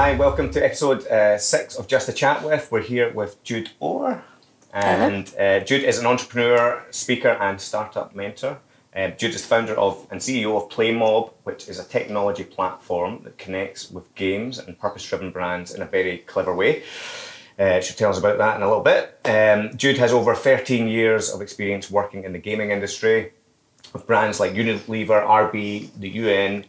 hi, welcome to episode uh, six of Just a Chat With. We're here with Jude Ower. And uh, Jude is an entrepreneur, speaker, and startup mentor. Uh, Jude is founder of and CEO of PlayMob, which is a technology platform that connects with games and purpose driven brands in a very clever way. Uh, she'll tell us about that in a little bit. Um, Jude has over 13 years of experience working in the gaming industry with brands like Unilever, RB, the UN,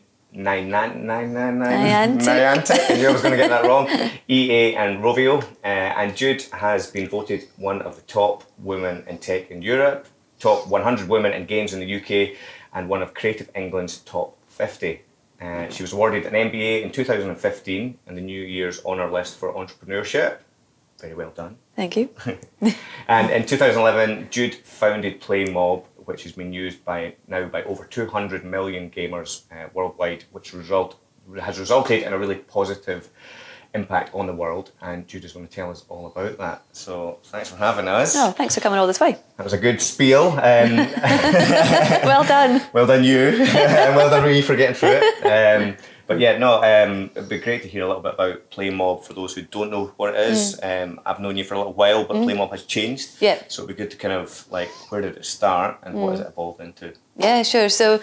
Knew I was going to get that wrong. EA and Rovio, uh, and Jude has been voted one of the top women in tech in Europe, top 100 women in games in the UK, and one of Creative England's top 50. Uh, she was awarded an MBE in 2015 and the New Year's honour list for entrepreneurship. Very well done. Thank you. And in 2011, Jude founded PlayMob, which has been used by now by over 200 million gamers uh, worldwide, which result has resulted in a really positive impact on the world. And Jude is going to tell us all about that. So thanks for having us. Oh, thanks for coming all this way. That was a good spiel. Um, well done. well done you, and well done me for getting through it. Um, but yeah, no, um, it'd be great to hear a little bit about PlayMob for those who don't know what it is. Um, I've known you for a little while, but PlayMob has changed. Yeah. So it'd be good to kind of like where did it start and what has it evolved into? Yeah, sure. So,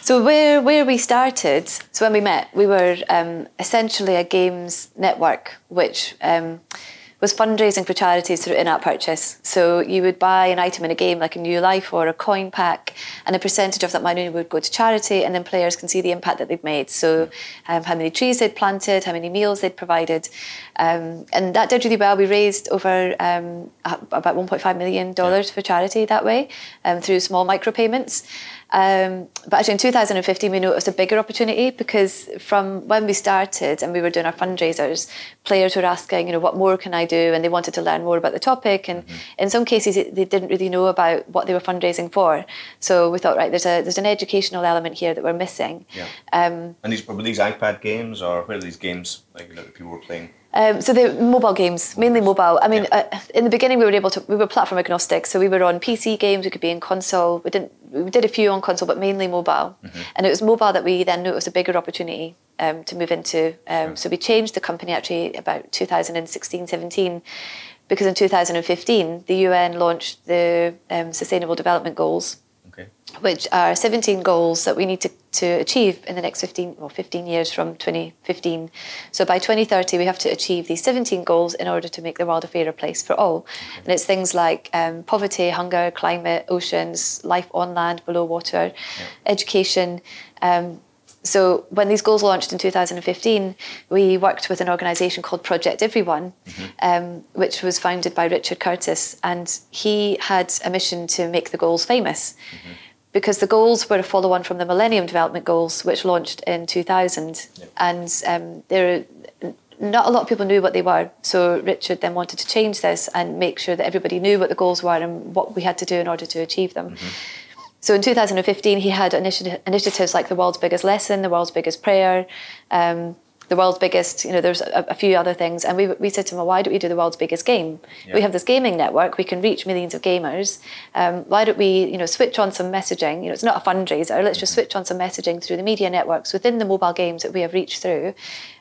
so where where we started, so when we met, we were um, essentially a games network, which um, was fundraising for charities through in-app purchase. So you would buy an item in a game, like a new life or a coin pack, and a percentage of that money would go to charity, and then players can see the impact that they've made. So um, how many trees they'd planted, how many meals they'd provided, um, and that did really well. We raised over um, about 1.5 million dollars for charity that way um, through small micropayments. Um, but actually, in 2015, we noticed a bigger opportunity because from when we started and we were doing our fundraisers, players were asking, you know, what more can I do? And they wanted to learn more about the topic. And in some cases, they didn't really know about what they were fundraising for. So we thought, right, there's a there's an educational element here that we're missing. Yeah. Um, And these were these iPad games or where are these games like you that people were playing? Um, so the mobile games, mainly mobile. I mean, uh, in the beginning we were able to, we were platform agnostic, so we were on PC games. We could be in console. We didn't, we did a few on console, but mainly mobile. And it was mobile that we then knew was a bigger opportunity um, to move into. Um, So we changed the company actually about 2016, 17, because in 2015 the UN launched the um, Sustainable Development Goals. Which are 17 goals that we need to, to achieve in the next 15 well 15 years from 2015 so by 2030 we have to achieve these 17 goals in order to make the world a fairer place for all. And it's things like um, poverty hunger climate oceans life on land below water education. Um, so when these goals launched in 2015, we worked with an organisation called Project Everyone, um, which was founded by Richard Curtis, and he had a mission to make the goals famous. Because the goals were a follow-on from the Millennium Development Goals, which launched in 2000, and um, there, not a lot of people knew what they were. So Richard then wanted to change this and make sure that everybody knew what the goals were and what we had to do in order to achieve them. So in 2015, he had initi- initiatives like the world's biggest lesson, the world's biggest prayer, um, the world's biggest, you know, there's a, a few other things. And we, we said to him, well, why don't we do the world's biggest game? We have this gaming network, we can reach millions of gamers. Um, why don't we, you know, switch on some messaging? You know, it's not a fundraiser, let's just switch on some messaging through the media networks within the mobile games that we have reached through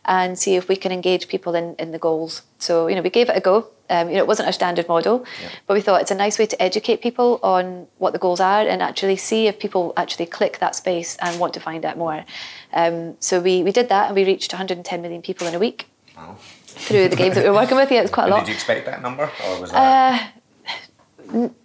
and see if we can engage people in, in the goals. So, you know, we gave it a go. Um, you know, it wasn't our standard model, but we thought it's a nice way to educate people on what the goals are and actually see if people actually click that space and want to find out more. Um, so we, we did that and we reached 110 million people in a week Wow. through the games that we were working with. Yeah, it's quite a lot. did you expect that number or was that?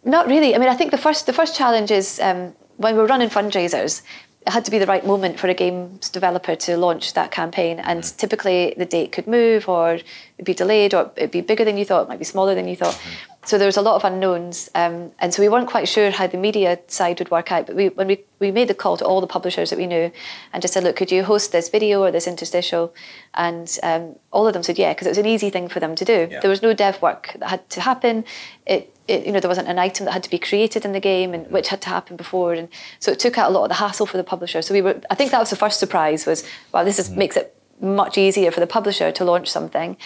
Not really. I mean, I think the first the first challenge is um, when we're running fundraisers. It had to be the right moment for a games developer to launch that campaign, and typically the date could move, or it'd be delayed, or it'd be bigger than you thought, it might be smaller than you thought. So there was a lot of unknowns, um, and so we weren't quite sure how the media side would work out. But we, when we, we made the call to all the publishers that we knew, and just said, look, could you host this video or this interstitial? And um, all of them said yeah, because it was an easy thing for them to do. Yeah. There was no dev work that had to happen. It, it, you know, there wasn't an item that had to be created in the game, and which had to happen before, and so it took out a lot of the hassle for the publisher. So we were, I think that was the first surprise was, wow, this is, makes it much easier for the publisher to launch something.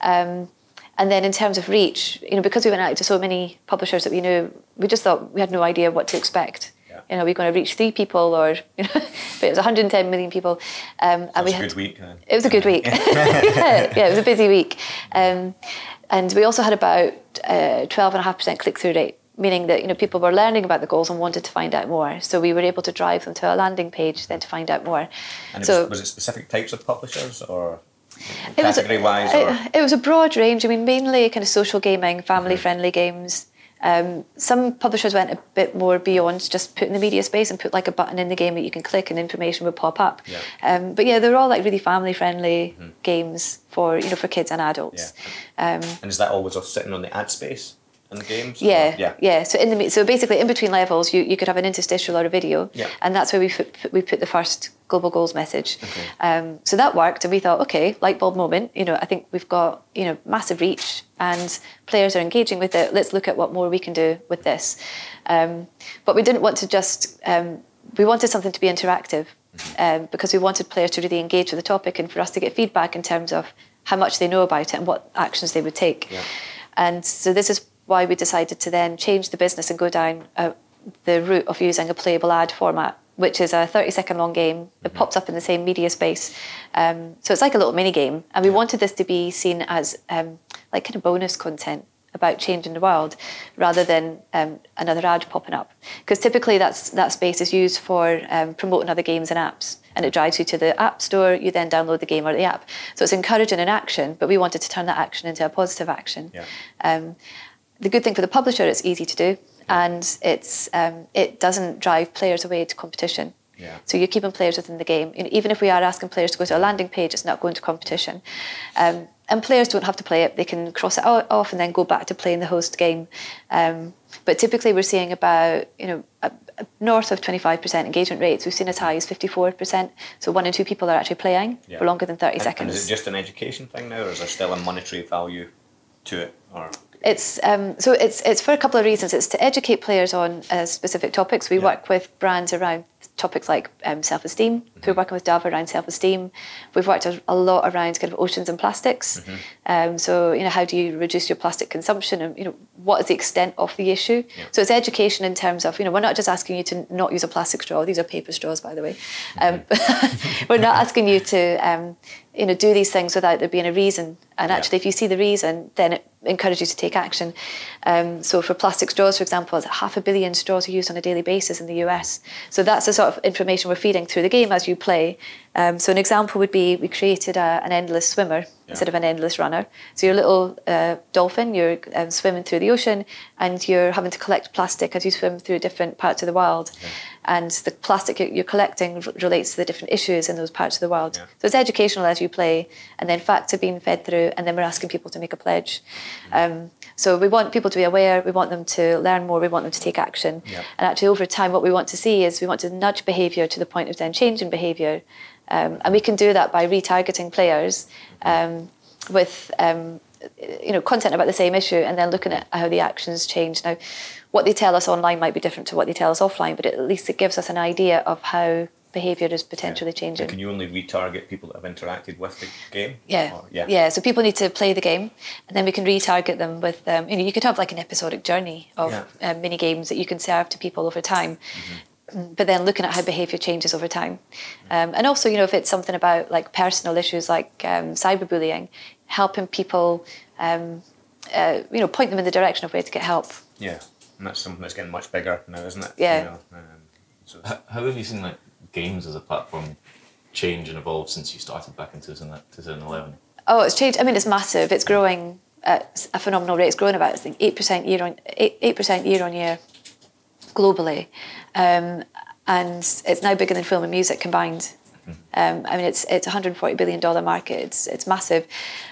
Um, and then in terms of reach, you know, because we went out to so many publishers that we knew, we just thought we had no idea what to expect. You know, are we're going to reach three people, or you know, but it was 110 million people. Um, and we had, a good week. Then. It was a good week. yeah, yeah, it was a busy week. Um, and we also had about uh, 12.5% click through rate, meaning that you know people were learning about the goals and wanted to find out more. So we were able to drive them to a landing page then to find out more. And so, was, was, it specific types of publishers or category wise? It, it, was a broad range. I mean, mainly kind of social gaming, family friendly mm-hmm. games. Um, some publishers went a bit more beyond just putting the media space and put like a button in the game that you can click and information would pop up. Yeah. Um, but yeah, they're all like really family friendly mm-hmm. games for you know for kids and adults. Yeah. Um, and is that always off sitting on the ad space? In the games? Yeah, yeah, yeah. So in the so basically in between levels, you, you could have an interstitial or a video, yeah. and that's where we put, we put the first global goals message. Okay. Um, so that worked, and we thought, okay, light bulb moment. You know, I think we've got you know massive reach, and players are engaging with it. Let's look at what more we can do with this. Um, but we didn't want to just. Um, we wanted something to be interactive, mm-hmm. um, because we wanted players to really engage with the topic, and for us to get feedback in terms of how much they know about it and what actions they would take. Yeah. And so this is why we decided to then change the business and go down uh, the route of using a playable ad format which is a 30 second long game that mm-hmm. pops up in the same media space. Um, so it's like a little mini game. And we wanted this to be seen as um, like kind of bonus content about changing the world rather than um, another ad popping up. Because typically that's, that space is used for um, promoting other games and apps. And it drives you to the app store, you then download the game or the app. So it's encouraging an action, but we wanted to turn that action into a positive action. Yeah. Um, the good thing for the publisher, it's easy to do, and it's um, it doesn't drive players away to competition. Yeah. So you're keeping players within the game. You know, even if we are asking players to go to a landing page, it's not going to competition. Um, and players don't have to play it; they can cross it off and then go back to playing the host game. Um, but typically, we're seeing about you know a, a north of 25% engagement rates. We've seen as high as 54%. So one in two people are actually playing yeah. for longer than 30 and, seconds. And is it just an education thing now, or is there still a monetary value to it? Or it's um, so it's it's for a couple of reasons. It's to educate players on uh, specific topics. We yeah. work with brands around topics like um, self-esteem. Mm-hmm. We're working with Dove around self-esteem. We've worked a, lot around kind of oceans and plastics. Mm-hmm. Um, so you know, how do you reduce your plastic consumption, and you know, what is the extent of the issue? Yeah. So it's education in terms of you know, we're not just asking you to not use a plastic straw. These are paper straws, by the way. Um, we're not asking you to um, you know do these things without there being a reason. And actually, yeah. if you see the reason, then it encourages you to take action. Um, so for plastic straws, for example, half a billion straws are used on a daily basis in the US. So that's the sort of information we're feeding through the game as you play. Um, so an example would be we created a, an endless swimmer yeah. instead of an endless runner. So you're a little uh, dolphin, you're um, swimming through the ocean, and you're having to collect plastic as you swim through different parts of the world. Yeah. And the plastic you're collecting relates to the different issues in those parts of the world. Yeah. So it's educational as you play, and then facts are being fed through, and then we're asking people to make a pledge. Mm-hmm. Um, so we want people to be aware, we want them to learn more, we want them to take action. And actually, over time, what we want to see is we want to nudge behaviour to the point of then changing behaviour um, and we can do that by retargeting players um, with um, you know content about the same issue and then looking at how the actions change. Now, what they tell us online might be different to what they tell us offline, but at least it gives us an idea of how behaviour is potentially yeah. changing. can you only retarget people that have interacted with the game? Yeah. Or, yeah. Yeah. So people need to play the game, and then we can retarget them with. Um, you know, you could have like an episodic journey of yeah. uh, mini games that you can serve to people over time. Mm-hmm but then looking at how behaviour changes over time. Um, and also, you know, if it's something about like personal issues like um, cyberbullying, helping people, um, uh, you know, point them in the direction of where to get help. Yeah, and that's something that's getting much bigger now, isn't it? Yeah. You know, um, so how, how, have you seen like games as a platform change and evolve since you started back in 2011? Oh, it's changed. I mean, it's massive. It's growing at a phenomenal rate. It's growing about I think eight percent year on eight percent year on year globally, um, and it's now bigger than film and music combined. Um, I mean, it's it's a 140 billion dollar market. It's it's massive.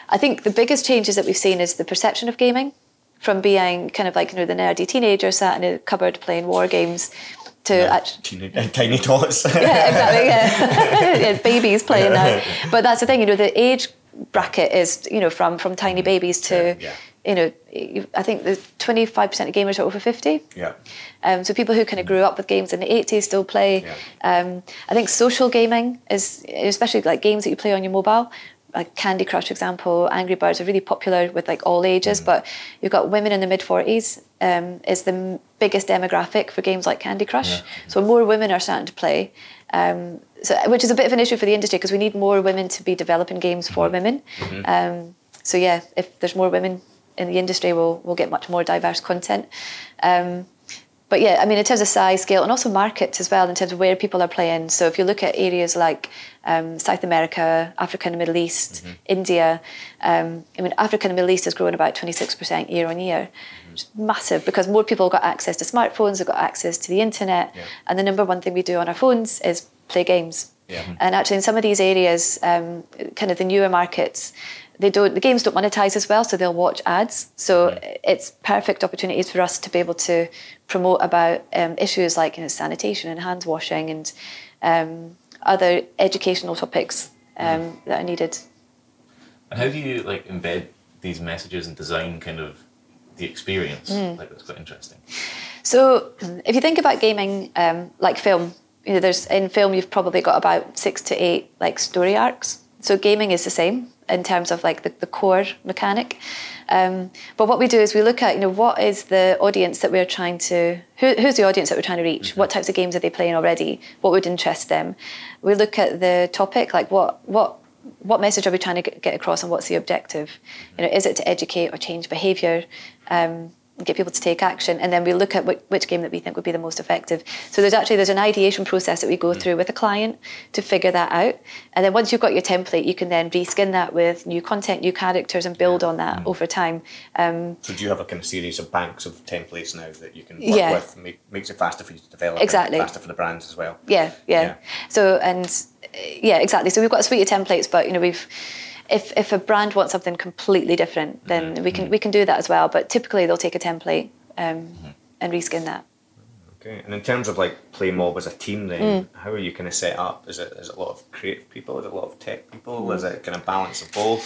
I think the biggest changes that we've seen is the perception of gaming, from being kind of like you know the nerdy teenager sat in a cupboard playing war games, to no, actually tiny, tiny tots. yeah, exactly. Yeah. yeah, babies playing now. But that's the thing. You know, the age bracket is you know from from tiny babies to yeah, you know, I think the 25% of gamers are over 50. Yeah. Um, so people who kind of grew up with games in the 80s still play. Yeah. Um, I think social gaming is, especially like games that you play on your mobile, like Candy Crush, for example, Angry Birds are really popular with like all ages. Mm. But you've got women in the mid forties um, is the m- biggest demographic for games like Candy Crush. So more women are starting to play. Um, so, which is a bit of an issue for the industry because we need more women to be developing games for women. Um, so yeah, if there's more women in the industry, we'll we'll get much more diverse content. Um, but yeah, I mean, in terms of size, scale, and also markets as well, in terms of where people are playing. So if you look at areas like um, South America, Africa and the Middle East, India, um, I mean, Africa and the Middle East has grown about 26% year on year. It's massive because more people have got access to smartphones, they've got access to the internet. Yeah. And the number one thing we do on our phones is play games. Yeah. And actually, in some of these areas, um, kind of the newer markets, they don't the games don't monetize as well, so they'll watch ads. So it's perfect opportunities for us to be able to promote about um, issues like you know, sanitation and hand washing and um, other educational topics um, that are needed. And how do you like embed these messages and design kind of the experience? Mm. Like that's quite interesting. So if you think about gaming um, like film, you know, there's in film you've probably got about six to eight like story arcs. So gaming is the same in terms of like the, the core mechanic. Um, but what we do is we look at you know what is the audience that we're trying to who, who's the audience that we're trying to reach? What types of games are they playing already? What would interest them? We look at the topic like what what what message are we trying to get get across and what's the objective? You know, is it to educate or change behaviour? Um, get people to take action and then we look at which, which game that we think would be the most effective so there's actually there's an ideation process that we go through with a client to figure that out and then once you've got your template you can then reskin that with new content new characters and build on that over time um, So do you have a kind of series of banks of templates now that you can work Yeah. with? Make, makes it faster for you to develop. Exactly. Faster for the brands as well. yeah, yeah Yeah. so and yeah exactly so we've got a suite of templates but you know we've if, if a brand wants something completely different then we can we can do that as well but typically they'll take a template um, and reskin that Okay. And in terms of like Play Mob as a team, then how are you kind of set up? Is it is it a lot of creative people? Is it a lot of tech people? Is it kind of balance of both?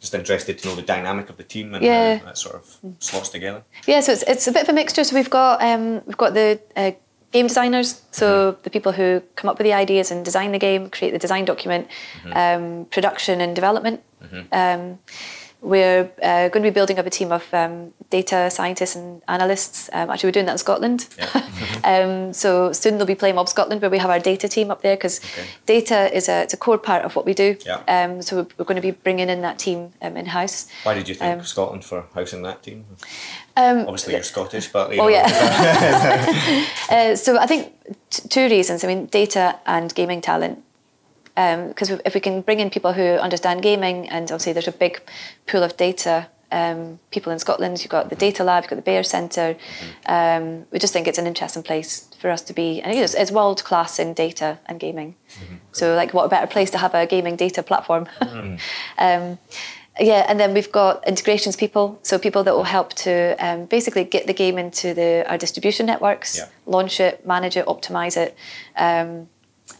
Just interested to know the dynamic of the team and Yeah. how that sort of slots together. Yeah, so it's, it's a bit of a mixture. So we've got um, we've got the uh, game designers, so the people who come up with the ideas and design the game, create the design document, um, production and development. Um, we're uh, going to be building up a team of um, data scientists and analysts. Um, actually, we're doing that in Scotland. um, so soon they'll be PlayMob Scotland, where we have our data team up there because Okay. data is a, it's a core part of what we do. Yeah. Um, so we're, we're going to be bringing in that team um, in house. Why did you think Um, Scotland for housing that team? Um, Obviously, you're Scottish, but you Oh know, yeah. uh, so I think t- two reasons. I mean, data and gaming talent. Because if we can bring in people who understand gaming, and obviously there's a big pool of data um, people in Scotland. You've got the data lab, you've got the Bayes Centre. Um, we just think it's an interesting place for us to be, and it's, it's world class in data and gaming. So, like, what a better place to have a gaming data platform? um, yeah, and then we've got integrations people, so people that will help to um, basically get the game into the our distribution networks, Yeah. launch it, manage it, optimize it, um,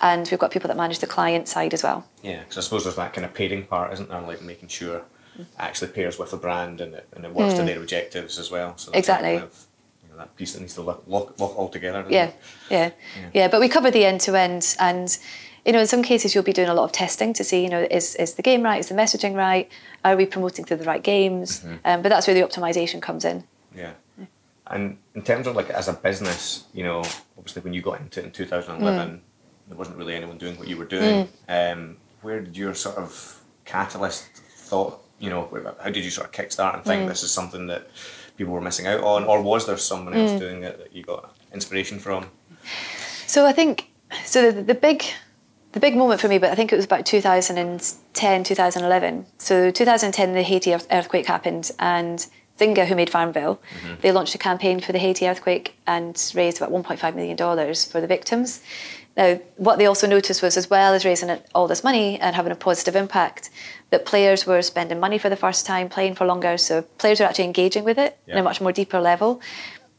and we've got people that manage the client side as well. Yeah, because I suppose there's that kind of pairing part, isn't there? Like making sure it actually pairs with the brand and it, and it works to their objectives as well. So that. Exactly. kind of, you know, that piece that needs to lock, look, look all together. doesn't Yeah, yeah, yeah, But we cover the end to end, and you know, in some cases you'll be doing a lot of testing to see, you know, is is the game right? Is the messaging right? Are we promoting to the right games? Mm-hmm. Um, but that's where the optimization comes in. Yeah. And in terms of like as a business, you know, obviously when you got into it in 2011, mm. there wasn't really anyone doing what you were doing. Mm. Um, where did your sort of catalyst thought, you know, how did you sort of kickstart and think mm. this is something that people were missing out on, or was there someone else doing it that you got inspiration from? So I think so the, the big the big moment for me, but I think it was about 2010, 2011. So 2010, the Haiti earthquake happened, and Zynga, who made Farmville, they launched a campaign for the Haiti earthquake and raised about 1.5 million dollars for the victims. Now, what they also noticed was, as well as raising all this money and having a positive impact, that players were spending money for the first time, playing for longer. So players were actually engaging with it in a much more deeper level.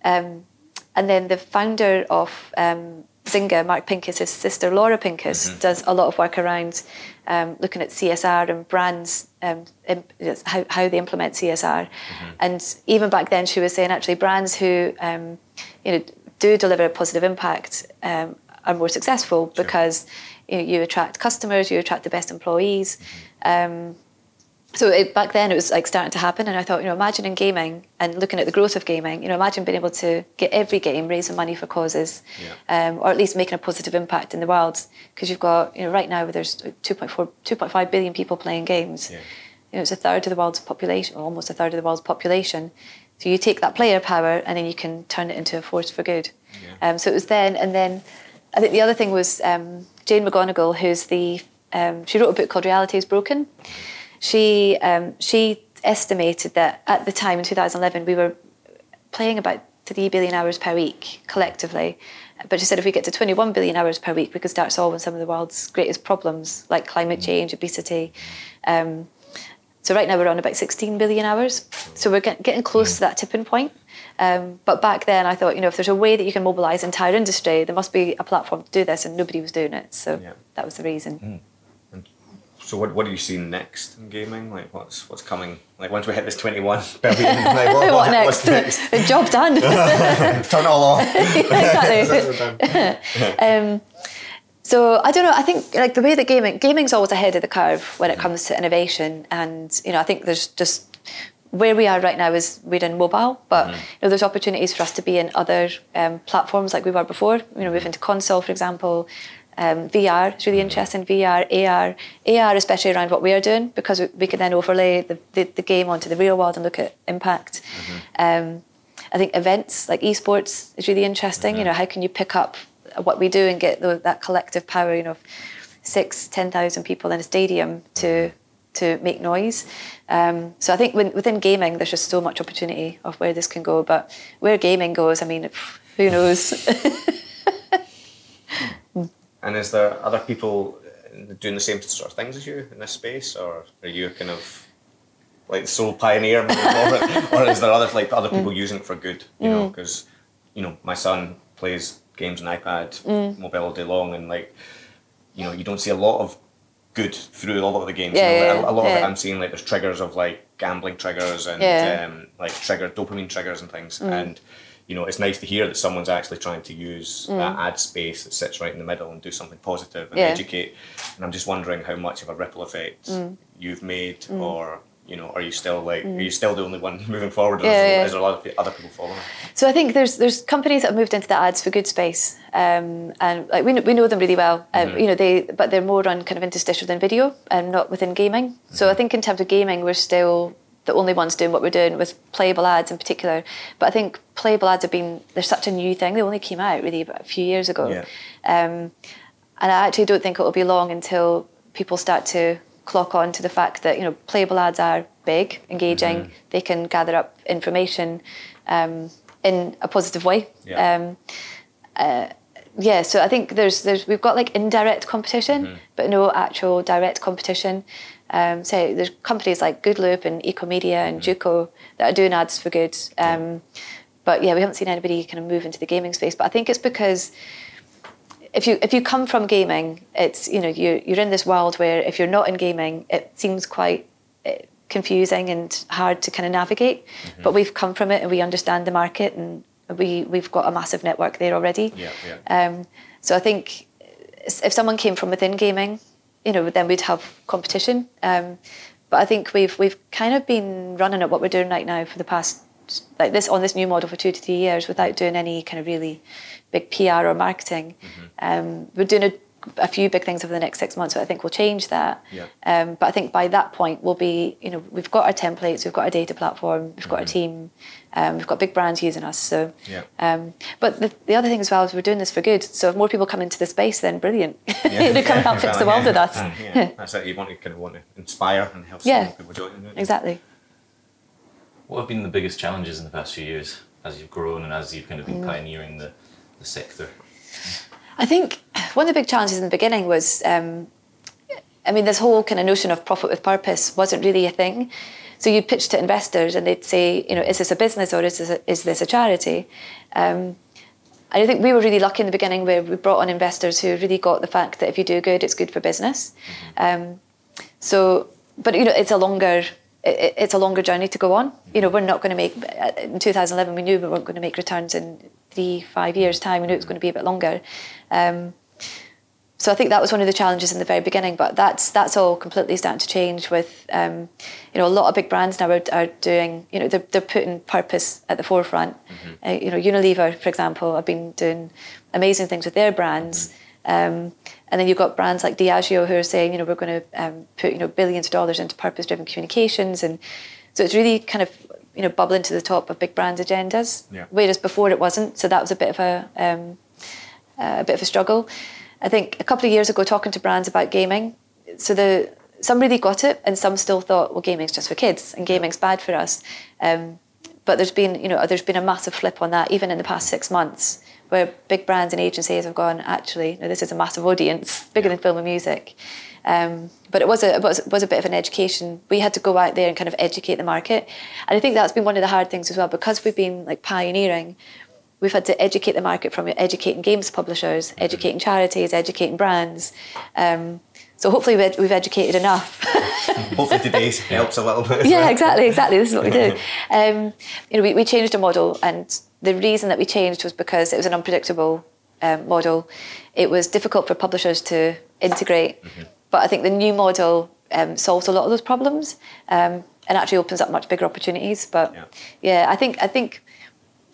Um, and then the founder of um, Zynga, Mark Pincus, his sister Laura Pincus, does a lot of work around um, looking at CSR and brands, um, im- yes, how, how they implement CSR. And even back then, she was saying actually brands who um, you know do deliver a positive impact um, are more successful because you, you attract customers, you attract the best employees. Um, so it, back then it was like starting to happen, and I thought, you know, imagine in gaming and looking at the growth of gaming, you know, imagine being able to get every game raising money for causes, Yeah. um, or at least making a positive impact in the world. Because you've got, you know, right now there's 2.4, 2.5 billion people playing games. Yeah. You know, it's a third of the world's population, or almost a third of the world's population. So you take that player power and then you can turn it into a force for good. Yeah. Um, so it was then, and then I think the other thing was um, Jane McGonigal, who's the um, she wrote a book called Reality is Broken. She um, she estimated that at the time in 2011 we were playing about 3 billion hours per week collectively. But she said if we get to 21 billion hours per week, we could start solving some of the world's greatest problems like climate change, obesity. Um, so right now we're on about 16 billion hours. So we're get, getting close to that tipping point. Um, but back then I thought, you know, if there's a way that you can mobilise entire industry, there must be a platform to do this, and nobody was doing it. So Yeah. that was the reason. So what, what do you see next in gaming? Like what's what's coming? Like once we hit this twenty one billion, like what, what, next? What's next? The Job done. Turn it all off. exactly. um, so I don't know. I think like the way that gaming gaming's always ahead of the curve when it comes to innovation, and you know I think there's just where we are right now is we're in mobile, but you know there's opportunities for us to be in other um, platforms like we were before. You know, move into console, for example. Um, VR is really interesting. VR, AR, AR, especially around what we are doing, because we, we can then overlay the, the, the game onto the real world and look at impact. Um, I think events like esports is really interesting. You know, how can you pick up what we do and get the, that collective power? You know, of six, ten thousand people in a stadium to to make noise. Um, so I think when, within gaming, there's just so much opportunity of where this can go. But where gaming goes, I mean, who knows? And is there other people uh, doing the same sort of things as you in this space, or are you kind of like the sole pioneer, or is there other like other people mm. using it for good? You know, mm. because you know my son plays games on iPad, mm. mobile all day long, and like you know you don't see a lot of good through a lot of the games. Yeah, you know, yeah, a, a lot of it. I'm seeing like there's triggers of like gambling triggers and Yeah. um, like trigger dopamine triggers and things. And you know, it's nice to hear that someone's actually trying to use that mm. ad space that sits right in the middle and do something positive and Yeah. educate. And I'm just wondering how much of a ripple effect mm. you've made, mm. or you know, are you still like, are you still the only one moving forward, or Yeah, is, there, yeah. is there a lot of other people following? So I think there's there's companies that have moved into the ads for good space, um, and like we know, we know them really well. Um, mm-hmm. You know they, but they're more on kind of interstitial than video, and not within gaming. So mm-hmm. I think in terms of gaming, we're still the only ones doing what we're doing with playable ads in particular. But I think playable ads have been they're such a new thing. They only came out really about a few years ago. Yeah. Um, and I actually don't think it will be long until people start to clock on to the fact that you know playable ads are big, engaging. They can gather up information um, in a positive way. Yeah. Um, uh, yeah, so I think there's there's we've got like indirect competition, but no actual direct competition. Um, so there's companies like Goodloop and Ecomedia and Juco that are doing ads for good. Um, but yeah, we haven't seen anybody kind of move into the gaming space. But I think it's because if you if you come from gaming, it's you know you you're in this world where if you're not in gaming, it seems quite eh, confusing and hard to kind of navigate. But we've come from it and we understand the market and we we've got a massive network there already. Yeah, yeah. Um, so I think if someone came from within gaming, you know, then we'd have competition. Um, but I think we've we've kind of been running at what we're doing right now for the past like this on this new model for two to three years without doing any kind of really big PR or marketing. Um, we're doing a, a few big things over the next six months, but I think we'll change that. Yeah. Um, but I think by that point we'll be, you know, we've got our templates, we've got our data platform, we've got our team, um, we've got big brands using us. So, Yeah. um, but the, the other thing as well is we're doing this for good. So if more people come into the space, then brilliant. you know, come help fix the world with us. Yeah, that's it. You want to kind of want to inspire and help Yeah. some people join. don't? Exactly. What have been the biggest challenges in the past few years as you've grown and as you've kind of been pioneering the, the sector? I think one of the big challenges in the beginning was, um, I mean, this whole kind of notion of profit with purpose wasn't really a thing. So you'd pitch to investors and they'd say, you know, is this a business or is this a, is this a charity? Um, I think we were really lucky in the beginning where we brought on investors who really got the fact that if you do good, it's good for business. Um, so, but you know, it's a longer it, it's a longer journey to go on. You know, we're not going to make in 2011. We knew we weren't going to make returns in three, five years' time. We knew it was going to be a bit longer. Um, so I think that was one of the challenges in the very beginning, but that's that's all completely starting to change. With um, you know, a lot of big brands now are, are doing you know they're, they're putting purpose at the forefront. Uh, you know, Unilever, for example, have been doing amazing things with their brands. Um, and then you've got brands like Diageo who are saying, you know, we're going to um, put you know billions of dollars into purpose-driven communications, and so it's really kind of you know bubbling to the top of big brands' agendas. Yeah. Whereas before it wasn't, so that was a bit of a um, a bit of a struggle. I think a couple of years ago, talking to brands about gaming, so the some really got it, and some still thought, well, gaming's just for kids, and gaming's bad for us. Um, but there's been, you know, there's been a massive flip on that, even in the past six months, where big brands and agencies have gone, actually, no, this is a massive audience, bigger than film and music. Um, but it was a was, was a bit of an education. We had to go out there and kind of educate the market, and I think that's been one of the hard things as well because we've been like pioneering we've had to educate the market from educating games publishers, educating charities, educating brands. Um, so hopefully we've, we've educated enough. Hopefully today helps a little bit. yeah, well. exactly, exactly. This is what we do. Um, you know, we, we changed a model, and the reason that we changed was because it was an unpredictable um, model. It was difficult for publishers to integrate, but I think the new model um, solves a lot of those problems um, and actually opens up much bigger opportunities. But Yeah. yeah, I think I think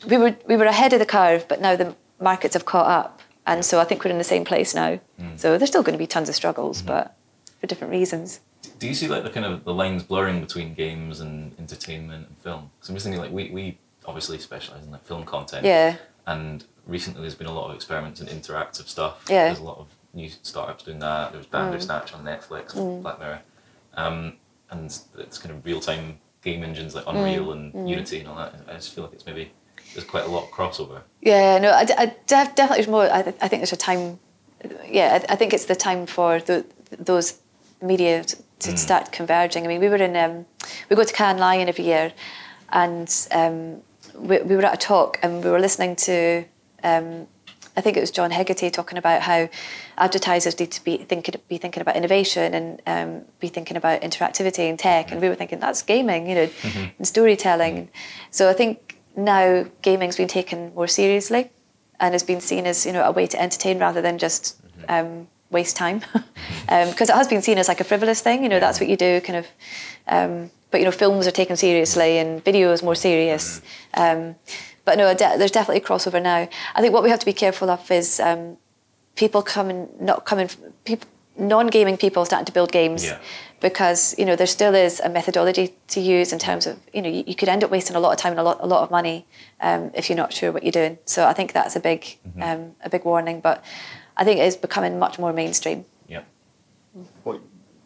we were we were ahead of the curve, but now the markets have caught up, and so I think we're in the same place now. So there's still going to be tons of struggles, but for different reasons. Do you see like the kind of the lines blurring between games and entertainment and film? Because I'm just thinking like we, we obviously specialize in like film content. Yeah. And recently there's been a lot of experiments in interactive stuff. Yeah. There's a lot of new startups doing that. There was Bandersnatch on Netflix, Black Mirror. Um, and it's kind of real time game engines like Unreal and Unity and all that. I just feel like it's maybe there's quite a lot of crossover. Yeah, no, I, I def- definitely there's more. I, th- I think there's a time. Yeah, I, I think it's the time for the, those media t- to start converging. I mean, we were in um, we go to Cannes Lion every year, and um, we, we were at a talk and we were listening to. Um, I think it was John Hegarty talking about how advertisers need to be thinking be thinking about innovation and um, be thinking about interactivity and tech, and we were thinking that's gaming, you know, and storytelling. So I think now gaming's been taken more seriously and has been seen as you know a way to entertain rather than just um, waste time, because it has been seen as like a frivolous thing. You know, that's what you do, kind of. Um, but you know, films are taken seriously and video is more serious. Um, but no, de- there's definitely a crossover now. I think what we have to be careful of is um, people coming, not coming, people, non-gaming people starting to build games Yeah. because you know there still is a methodology to use in terms of you know you, you could end up wasting a lot of time and a lot, a lot of money um, if you're not sure what you're doing. So I think that's a big, um, a big warning. But I think it is becoming much more mainstream. Yeah. what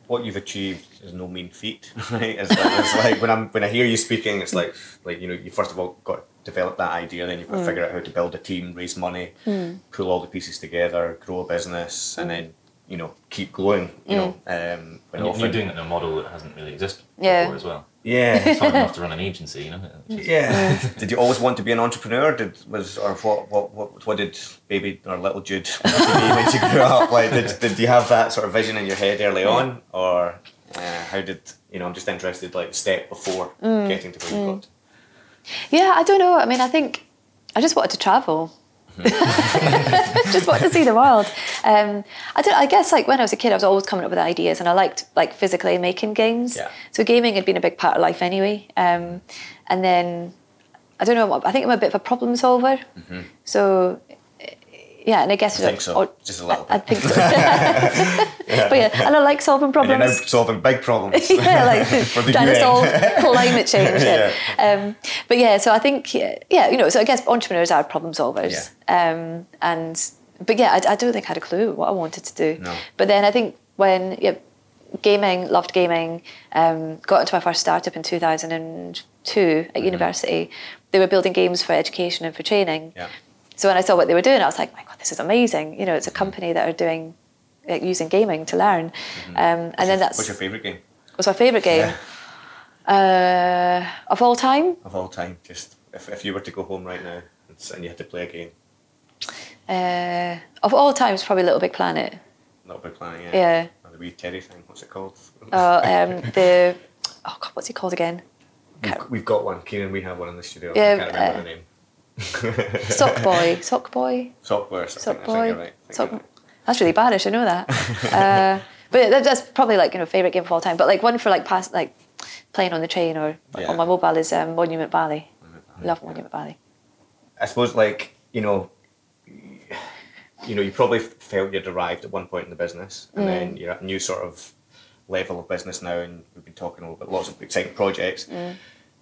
what you've achieved is no mean feat, right? It's like, it's like when I'm when I hear you speaking, it's like like you know you first of all got to develop that idea, then you've got to mm. figure out how to build a team, raise money, mm. pull all the pieces together, grow a business, and then you know keep going. You know, mm. um, when And you're, often- you're doing it in a model that hasn't really existed Yeah. before as well. yeah. It's hard enough to run an agency, you know. Just- Yeah. did you always want to be an entrepreneur? Did was or what what what, what did baby or little Jude want to be when she grew up? Like did, did you have that sort of vision in your head early on, or uh, how did you know? I'm just interested, like the step before getting to where you got. Yeah, I don't know. I mean, I think I just wanted to travel. just wanted to see the world. Um, I don't. I guess like when I was a kid, I was always coming up with ideas, and I liked like physically making games. Yeah. So gaming had been a big part of life anyway. Um, and then I don't know. I think I'm a bit of a problem solver. So yeah, and I guess Mm-hmm. I think so. or- Just a little I, I think so. but yeah, and I like solving And you're now problems. solving big problems. yeah, like For the trying to solve climate change. Yeah. Um, but yeah, so I think yeah, yeah, you know, so I guess entrepreneurs are problem solvers. Um, and but yeah, I, I don't think I had a clue what I wanted to do. No. But then I think when yeah, gaming, loved gaming, um, got into my first startup in 2002 Mm-hmm. at university. They were building games for education and for training. Yeah. So when I saw what they were doing, I was like, my this is amazing. You know, it's a company that are doing like, using gaming to learn. Um, and then that's What's your favourite game What's my favourite game uh, of all time. of all time? Just if, if you were to go home right now and and you had to play a game, Uh, of all time, it's probably Little Big Planet. Little big Planet, Yeah. Yeah. Or the wee Teddy thing. What's it called? Uh, um, the oh God, what's it called again? We've, we've got one. Kieran, we have one in the studio. Yeah, I can't remember uh, the name. Sackboy, Sock Boy, Sock I think Boy. right. Sock. That's really badish. I should know that. uh, but that's probably like you know favorite game of all time. But like one for like past like playing on the train or Yeah. on my mobile is um, Monument Valley. Love Monument Valley. I suppose, like you know, you know, you probably felt you'd arrived at one point in the business, and then you're at a new sort of level of business now, and we've been talking a little bit, lots of exciting projects.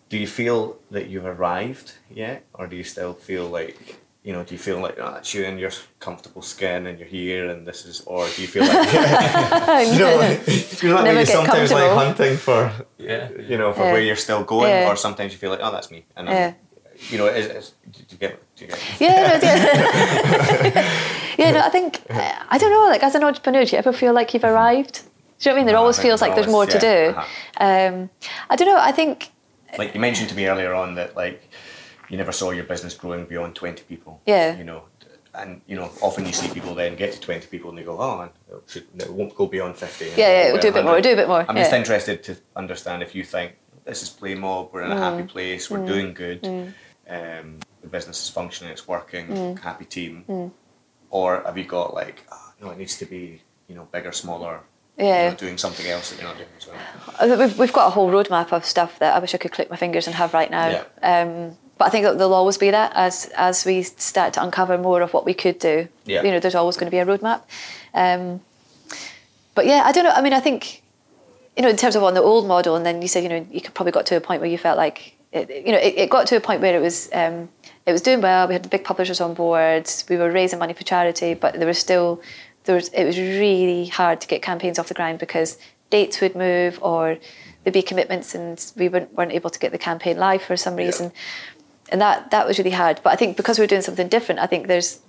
Do you feel that you've arrived yet, or do you still feel like? You know, do you feel like oh, that's you in your comfortable skin and you're here and this is, or do you feel like you know, you know, like Never you're sometimes like hunting for Yeah. you know, for Yeah. where you're still going, Yeah. or sometimes you feel like, oh, that's me, and Yeah. I'm, you know, is, is, do you get, do you get? Yeah, no, yeah. yeah, no, I think uh, I don't know. Like as an entrepreneur, do you ever feel like you've arrived? Do you know what I mean? There No, always feels like there's always- more to do. uh-huh. Um, I don't know. I think Like you mentioned to me earlier on that like you never saw your business growing beyond twenty people. Yeah. You know, and you know, often you see people then get to twenty people and they go, oh, it, should, it won't go beyond fifty. Yeah, yeah, we'll do a bit more, we'll do a bit more, I'm just interested to understand if you think this is Play Mob, we're in a Mm. happy place, we're doing good, um, the business is functioning, it's working, Mm. happy team, or have you got like, oh, no, it needs to be you know bigger, smaller. You Yeah. know, doing something else that you're not doing as well. We've, we've got a whole roadmap of stuff that I wish I could click my fingers and have right now. Yeah. Um, but I think that there'll always be that as as we start to uncover more of what we could do. Yeah. You know, there's always going to be a roadmap. Um, but yeah, I don't know. I mean, I think you know, in terms of on the old model, and then you said you know you could probably got to a point where you felt like it, you know it, it got to a point where it was um, it was doing well. We had the big publishers on board. We were raising money for charity, but there was still there was it was really hard to get campaigns off the ground because dates would move or there'd be commitments and we weren't, weren't able to get the campaign live for some reason. And that that was really hard. But i think because we're doing something different i think there's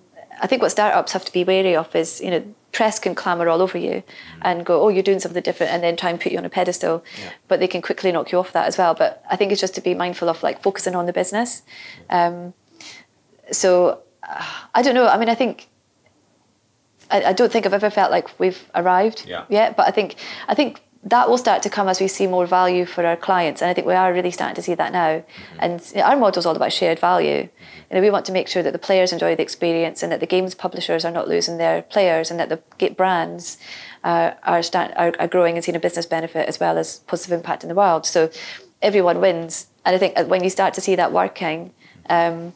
i think what startups have to be wary of is you know press can clamor all over you and go oh you're doing something different and then try and put you on a pedestal. Yeah. but they can quickly knock you off that as well. But i think it's just to be mindful of like focusing on the business. Um, so uh, i don't know. I mean i think I, I don't think I've ever felt like we've arrived Yeah. yet, but I think I think that will start to come as we see more value for our clients, and I think we are really starting to see that now. And you know, our model is all about shared value. You know, we want to make sure that the players enjoy the experience, and that the games publishers are not losing their players, and that the brands uh, are, start, are are growing and seeing a business benefit as well as positive impact in the world. So everyone wins, and I think uh, when you start to see that working. Um,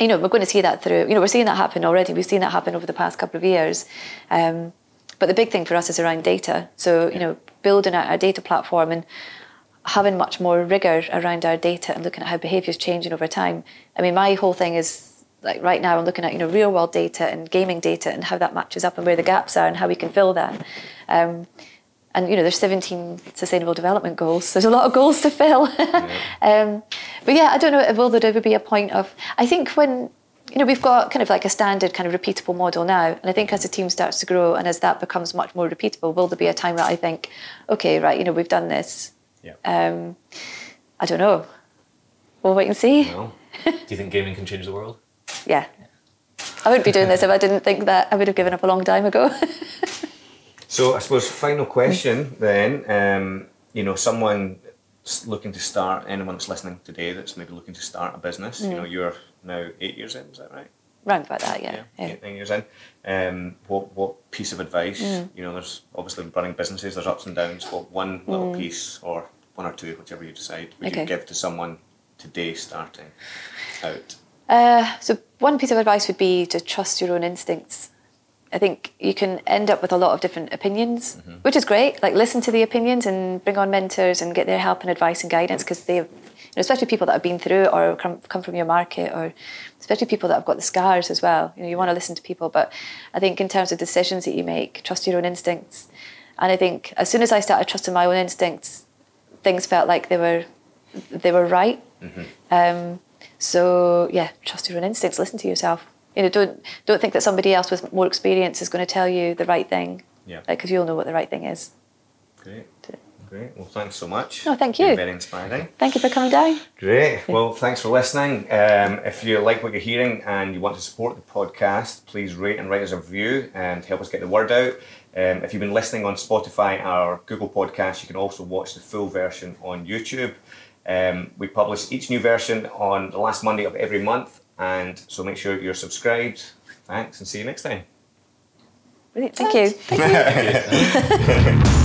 you know, we're going to see that through, you know, we're seeing that happen already. We've seen that happen over the past couple of years. Um, but the big thing for us is around data. So, you know, building out our data platform and having much more rigor around our data and looking at how behaviour is changing over time. I mean, my whole thing is like right now I'm looking at, you know, real world data and gaming data and how that matches up and where the gaps are and how we can fill that. Um, and you know, there's 17 sustainable development goals. So there's a lot of goals to fill. um, but yeah, I don't know. Will there ever be a point of? I think when you know we've got kind of like a standard kind of repeatable model now, and I think as the team starts to grow and as that becomes much more repeatable, will there be a time that I think, okay, right, you know, we've done this. Yeah. Um, I don't know. We'll wait and see. Well, Do you think gaming can change the world? Yeah. I wouldn't be doing this if I didn't think that I would have given up a long time ago. So I suppose final question then. Um, you know, someone looking to start, anyone that's listening today that's maybe looking to start a business. You know, you're now eight years in. Is that right? Round about that, yeah. yeah. eight, nine years in. Um, what what piece of advice? You know, there's obviously running businesses. There's ups and downs. What one little piece or one or two, whichever you decide, would Okay. you give to someone today starting out? Uh, so one piece of advice would be to trust your own instincts. I think you can end up with a lot of different opinions, which is great. Like listen to the opinions and bring on mentors and get their help and advice and guidance because they, you know, especially people that have been through it or come, come from your market or especially people that have got the scars as well. You know, you want to listen to people, but I think in terms of decisions that you make, trust your own instincts. And I think as soon as I started trusting my own instincts, things felt like they were they were right. Um, so yeah, trust your own instincts. Listen to yourself. You know, don't don't think that somebody else with more experience is going to tell you the right thing. Yeah. Like, because you'll know what the right thing is. Great, great. Well, thanks so much. No, thank you. very inspiring. Thank you for coming down. Great. Well, thanks for listening. Um, if you like what you're hearing and you want to support the podcast, please rate and write us a review and help us get the word out. Um, if you've been listening on Spotify or Google Podcasts, you can also watch the full version on YouTube. Um, we publish each new version on the last Monday of every month, and so make sure you're subscribed. Thanks, and see you next time. Brilliant. Thank you. Thank you.